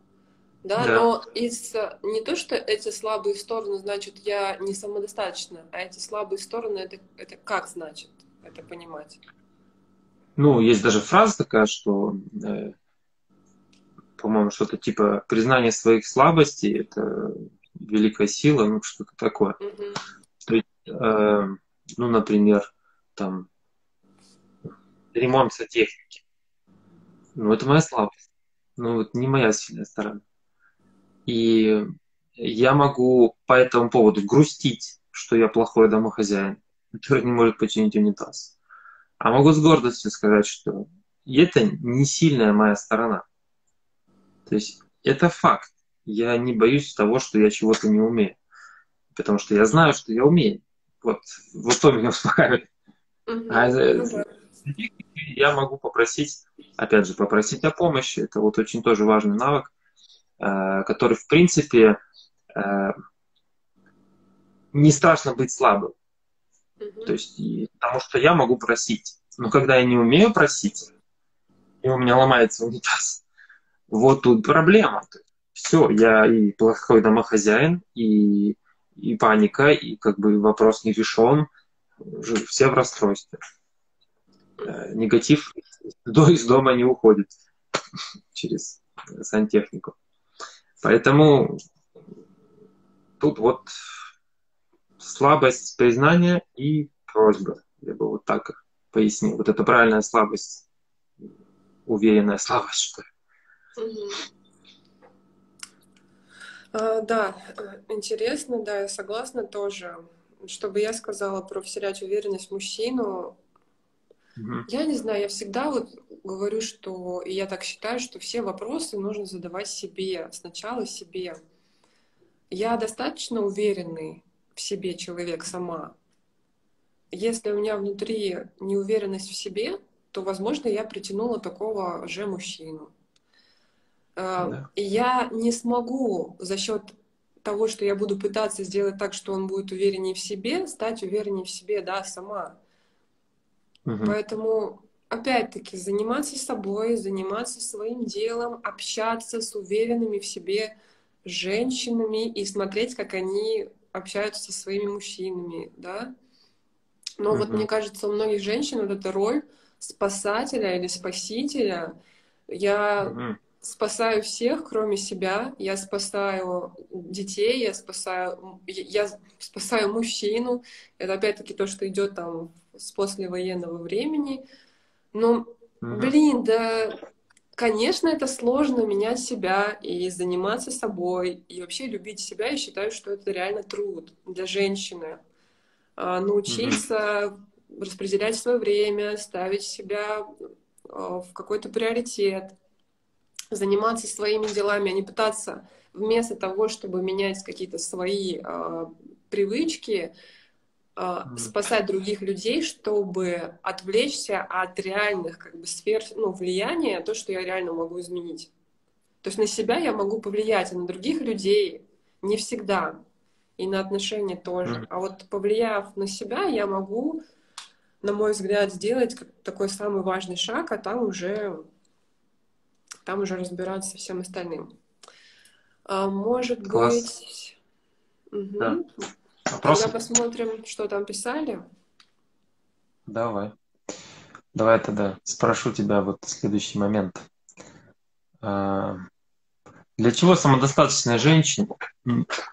Speaker 2: да, да. но из не то, что эти слабые стороны, значит, я не самодостаточна, а эти слабые стороны, это, это как значит это понимать?
Speaker 1: Ну, есть даже фраза такая, что, э, по-моему, что-то типа признание своих слабостей – это великая сила, ну, что-то такое. Угу. То есть, э, ну, например, там, ремонт сантехники. Ну, это моя слабость. Ну, вот не моя сильная сторона. И я могу по этому поводу грустить, что я плохой домохозяин, который не может починить унитаз. А могу с гордостью сказать, что это не сильная моя сторона. То есть это факт. Я не боюсь того, что я чего-то не умею. Потому что я знаю, что я умею. Вот, вот то меня успокаивает. Uh-huh. А я могу попросить, опять же, попросить о помощи. Это вот очень тоже важный навык. Э, который, в принципе, э, не страшно быть слабым. То есть, потому что я могу просить. Но когда я не умею просить, и у меня ломается унитаз, вот тут проблема. Все, я и плохой домохозяин, и и паника, и как бы вопрос не решен, уже все в расстройстве. Э, негатив из дома не уходит через сантехнику. Поэтому тут вот слабость признания и просьба. Я бы вот так пояснил. Вот это правильная слабость, уверенная слабость, что ли.
Speaker 2: А, да, интересно, да, я согласна тоже. Чтобы я сказала про вселять уверенность в мужчину, угу. я не знаю, я всегда вот говорю, что, и я так считаю, что все вопросы нужно задавать себе, сначала себе. Я достаточно уверенный в себе человек сама. Если у меня внутри неуверенность в себе, то, возможно, я притянула такого же мужчину. А, да. Я не смогу за счет того, что я буду пытаться сделать так, что он будет увереннее в себе, стать увереннее в себе, да, сама. Угу. Поэтому, опять-таки, заниматься собой, заниматься своим делом, общаться с уверенными в себе женщинами и смотреть, как они общаются со своими мужчинами, да. Но угу. вот мне кажется, у многих женщин вот эта роль спасателя или спасителя, я угу спасаю всех, кроме себя. Я спасаю детей, я спасаю, я спасаю мужчину. Это опять-таки то, что идет там с послевоенного времени. Но, блин, да, конечно, это сложно менять себя и заниматься собой, и вообще любить себя. Я считаю, что это реально труд для женщины. А, научиться распределять свое время, ставить себя а, в какой-то приоритет — заниматься своими делами, а не пытаться вместо того, чтобы менять какие-то свои э, привычки, спасать других людей, чтобы отвлечься от реальных как бы, сфер ну, влияния, то, что я реально могу изменить. То есть на себя я могу повлиять, а на других людей не всегда. И на отношения тоже. А вот повлияв на себя, я могу, на мой взгляд, сделать такой самый важный шаг, а там уже там уже разбираться со всем остальным. А, может Класс. быть... Угу. Да. Вопросы? Тогда посмотрим, что там писали.
Speaker 1: Давай. Давай тогда спрошу тебя вот следующий момент. А, для чего самодостаточная женщина,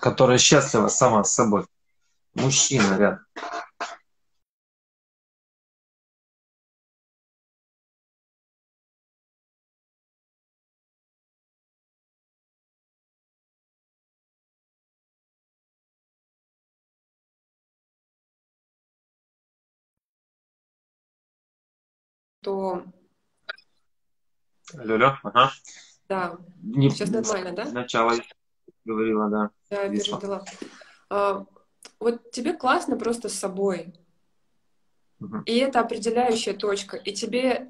Speaker 1: которая счастлива сама с собой, мужчина рядом,
Speaker 2: то...
Speaker 1: Алло, алло, ага.
Speaker 2: Да, не, сейчас нормально, да?
Speaker 1: Сначала говорила, да.
Speaker 2: Да, переждала. А, вот тебе классно просто с собой. Угу. И это определяющая точка. И тебе...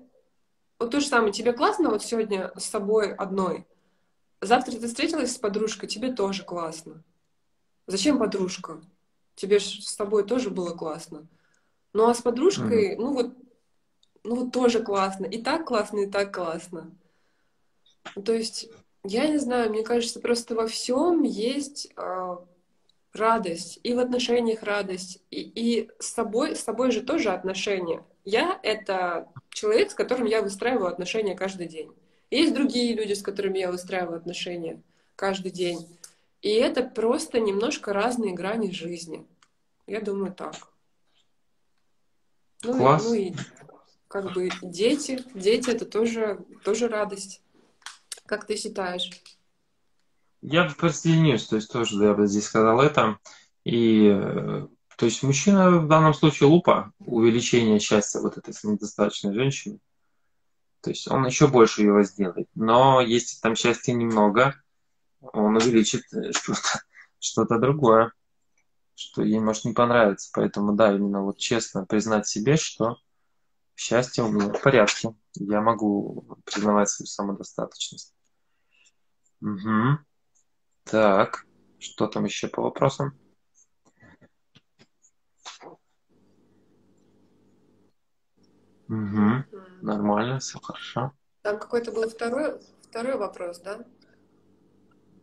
Speaker 2: Вот то же самое, тебе классно вот сегодня с собой одной. Завтра ты встретилась с подружкой, тебе тоже классно. Зачем подружка? Тебе же с тобой тоже было классно. Ну а с подружкой, угу. ну вот ну вот тоже классно. И так классно, и так классно. Ну, то есть, я не знаю, мне кажется, просто во всем есть э, радость. И в отношениях радость. И, и с собой, с собой же тоже отношения. Я — это человек, с которым я выстраиваю отношения каждый день. Есть другие люди, с которыми я выстраиваю отношения каждый день. И это просто немножко разные грани жизни. Я думаю так. Ну, Класс. И, ну и как бы дети, дети это тоже, тоже радость. Как ты считаешь?
Speaker 1: Я присоединюсь, то есть тоже я бы здесь сказал это. И э, то есть мужчина в данном случае лупа увеличение счастья вот этой самодостаточной женщины. То есть он еще больше его сделает. Но если там счастья немного, он увеличит э, что-то что другое, что ей может не понравиться. Поэтому да, именно вот честно признать себе, что счастье у меня в порядке. Я могу признавать свою самодостаточность. Угу. Так, что там еще по вопросам? Угу. Нормально, все хорошо.
Speaker 2: Там какой-то был второй, второй вопрос, да?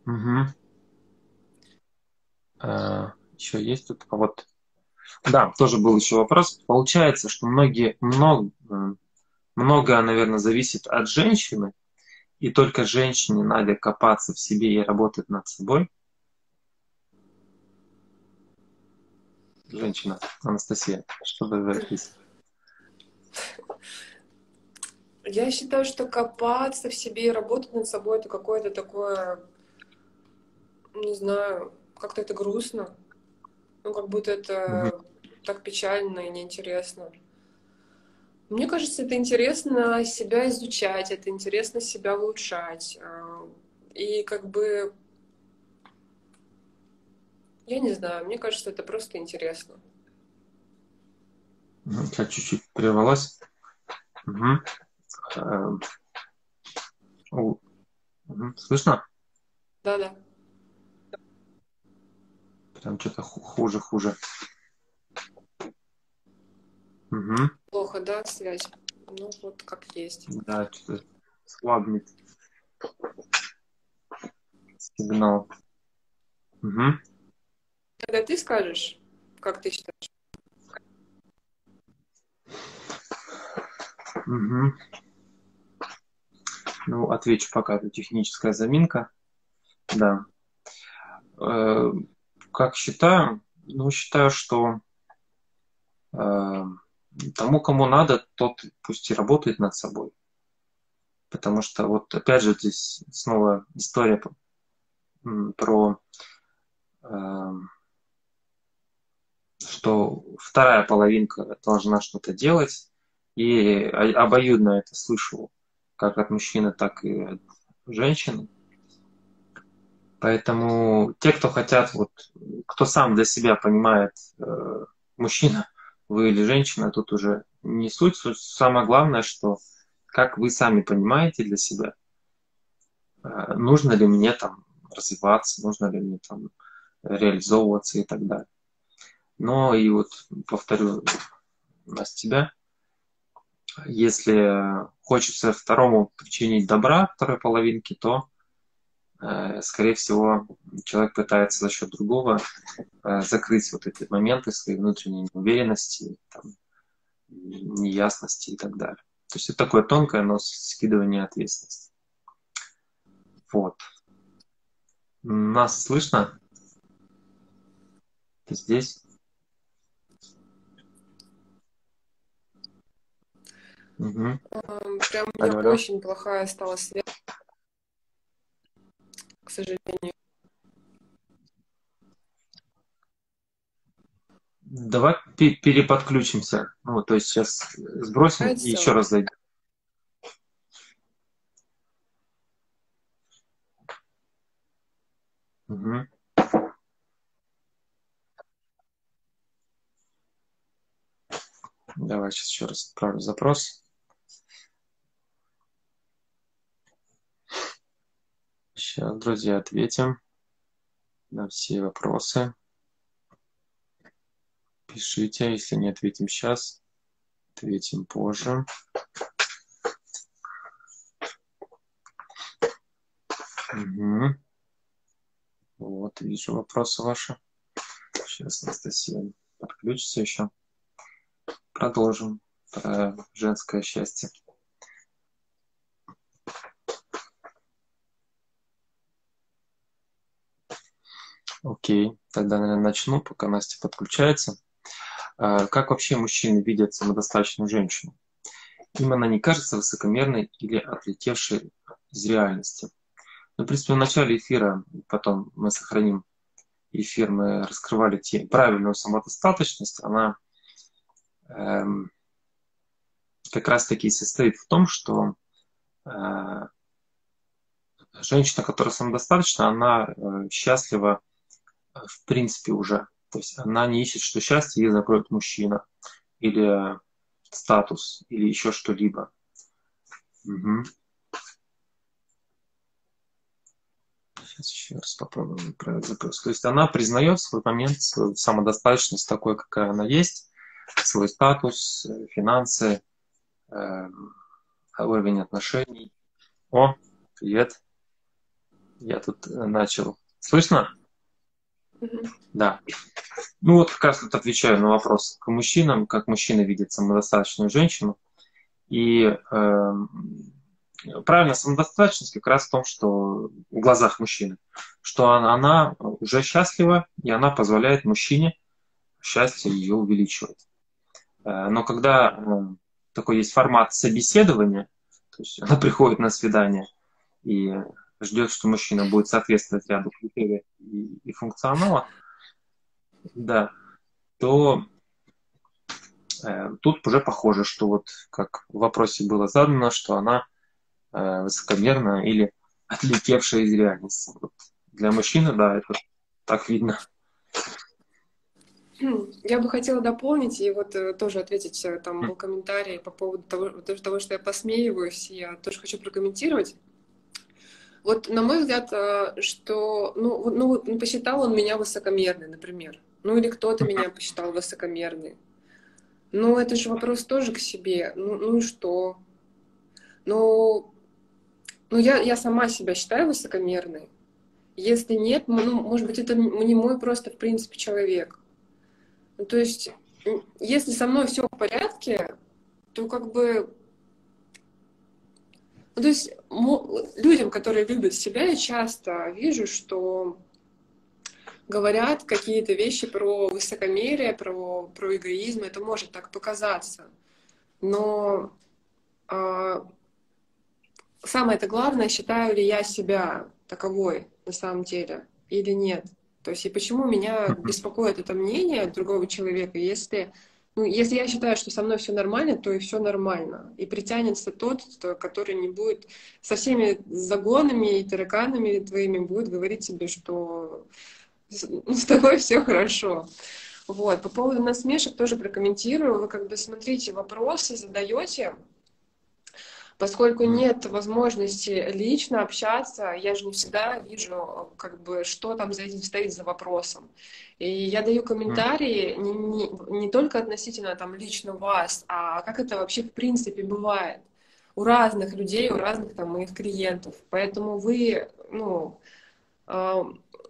Speaker 1: Угу. Еще есть тут? А вот, да, тоже был еще вопрос. Получается, что многие, много, многое, наверное, зависит от женщины, и только женщине надо копаться в себе и работать над собой. Женщина, Анастасия, что вы говорите?
Speaker 2: Я считаю, что копаться в себе и работать над собой это какое-то такое, не знаю, как-то это грустно. Ну, как будто это угу. так печально и неинтересно. Мне кажется, это интересно себя изучать, это интересно себя улучшать. А, и как бы, я не знаю, мне кажется, это просто интересно.
Speaker 1: Я чуть-чуть прервалась. Угу. Слышно?
Speaker 2: Да, да.
Speaker 1: Прям что-то хуже, хуже.
Speaker 2: Угу. Плохо, да, связь? Ну, вот как есть.
Speaker 1: Да, что-то слабнет сигнал. Угу.
Speaker 2: Тогда ты скажешь, как ты считаешь?
Speaker 1: Угу. Ну, отвечу пока, это техническая заминка. Да. Как считаю? Ну, считаю, что э, тому, кому надо, тот пусть и работает над собой. Потому что вот опять же здесь снова история про э, что вторая половинка должна что-то делать, и обоюдно это слышу как от мужчины, так и от женщины. Поэтому те, кто хотят, вот, кто сам для себя понимает, э, мужчина вы или женщина, тут уже не суть. суть. Самое главное, что как вы сами понимаете для себя, э, нужно ли мне там развиваться, нужно ли мне там реализовываться и так далее. Но и вот повторю нас тебя, если хочется второму причинить добра второй половинке, то скорее всего, человек пытается за счет другого э, закрыть вот эти моменты своей внутренней неуверенности, там, неясности и так далее. То есть это такое тонкое, но скидывание ответственности. Вот. Нас слышно? Ты здесь?
Speaker 2: Угу. Прям у меня алло, очень плохая стала связь сожалению.
Speaker 1: Давай переподключимся. Ну, то есть сейчас сбросим а и еще раз зайдем. Угу. Давай сейчас еще раз отправлю запрос. Сейчас, друзья, ответим на все вопросы. Пишите, если не ответим сейчас, ответим позже. Угу. Вот, вижу вопросы ваши. Сейчас Анастасия подключится еще. Продолжим про женское счастье. Окей, тогда, наверное, начну, пока Настя подключается. А, как вообще мужчины видят самодостаточную женщину? Им она не кажется высокомерной или отлетевшей из реальности. Ну, в принципе, в начале эфира, потом мы сохраним эфир, мы раскрывали те, правильную самодостаточность. Она эм, как раз-таки состоит в том, что э, женщина, которая самодостаточна, она э, счастлива в принципе уже. То есть она не ищет, что счастье ей закроет мужчина или статус или еще что-либо. Угу. Сейчас еще раз попробуем проверить запрос. То есть она признает свой момент, свою самодостаточность такой, какая она есть, свой статус, финансы, э, уровень отношений. О, привет. Я тут начал. Слышно? Да. Ну вот как раз вот отвечаю на вопрос к мужчинам, как мужчина видит самодостаточную женщину. И э, правильно, самодостаточность как раз в том, что в глазах мужчины, что она, она уже счастлива, и она позволяет мужчине счастье ее увеличивать. Э, но когда э, такой есть формат собеседования, то есть она приходит на свидание и ждет, что мужчина будет соответствовать ряду критериев и, и функционала, да, то э, тут уже похоже, что вот как в вопросе было задано, что она э, высокомерная или отлетевшая из реальности. Вот для мужчины, да, это так видно.
Speaker 2: Я бы хотела дополнить и вот э, тоже ответить, э, там был комментарий по поводу того, того, что я посмеиваюсь, я тоже хочу прокомментировать. Вот, на мой взгляд, э, что, ну, ну, посчитал он меня высокомерной, например. Ну, или кто-то меня посчитал высокомерной. Ну, это же вопрос тоже к себе. Ну, ну и что? Ну, ну я, я сама себя считаю высокомерной. Если нет, ну, может быть, это не мой просто, в принципе, человек. Ну, то есть, если со мной все в порядке, то как бы... Ну, то есть, людям, которые любят себя, я часто вижу, что говорят какие-то вещи про высокомерие, про, про эгоизм, это может так показаться. Но э, самое это главное, считаю ли я себя таковой на самом деле или нет. То есть и почему меня беспокоит это мнение другого человека, если ну, если я считаю, что со мной все нормально, то и все нормально. И притянется тот, который не будет со всеми загонами и тараканами твоими будет говорить тебе, что ну, с тобой все хорошо. Вот. По поводу насмешек тоже прокомментирую. Вы как бы смотрите, вопросы задаете, Поскольку нет возможности лично общаться, я же не всегда вижу, как бы, что там за этим стоит за вопросом. И я даю комментарии не, не, не только относительно там лично вас, а как это вообще в принципе бывает у разных людей, у разных там моих клиентов. Поэтому вы, ну,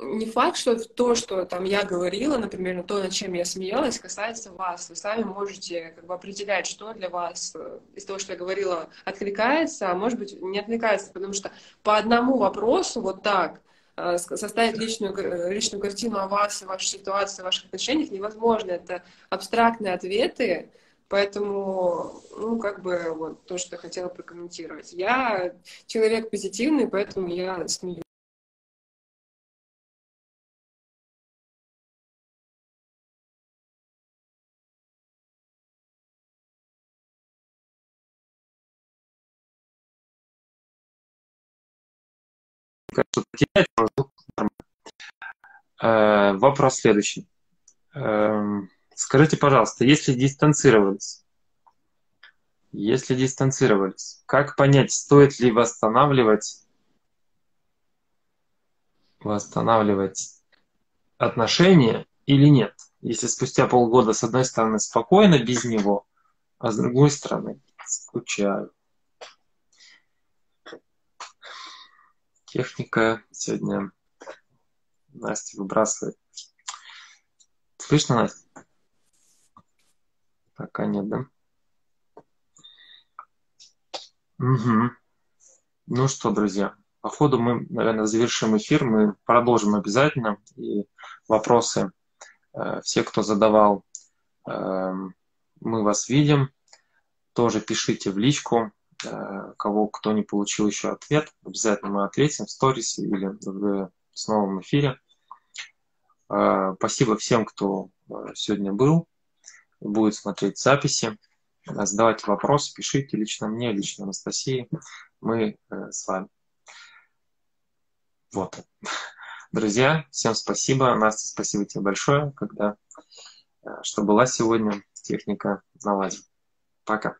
Speaker 2: не факт, что то, что там я говорила, например, то, над чем я смеялась, касается вас. Вы сами можете как бы определять, что для вас э, из того, что я говорила, откликается, а может быть не откликается, потому что по одному вопросу вот так э, составить личную, э, личную картину о вас, о вашей ситуации, о ваших отношениях невозможно. Это абстрактные ответы, Поэтому, ну, как бы, вот то, что я хотела прокомментировать. Я человек позитивный, поэтому я смеюсь.
Speaker 1: Кажется, потерять э, Вопрос следующий. Эм, скажите, пожалуйста, если дистанцировались, если дистанцировались, как понять, стоит ли восстанавливать, восстанавливать отношения или нет? Если спустя полгода с одной стороны спокойно без него, а с другой стороны скучаю. Техника сегодня Настя выбрасывает. Слышно, Настя? Пока нет, да? Угу. Ну что, друзья, по ходу мы, наверное, завершим эфир, мы продолжим обязательно. И вопросы, э, все, кто задавал, э, мы вас видим. Тоже пишите в личку, кого кто не получил еще ответ, обязательно мы ответим в сторисе или в новом эфире. Э, спасибо всем, кто э, сегодня был, будет смотреть записи. Задавайте вопросы, пишите лично мне, лично Анастасии. Мы с вами. Вот. Друзья, всем спасибо. Настя, спасибо тебе большое, когда, что была сегодня. Техника наладим. Пока.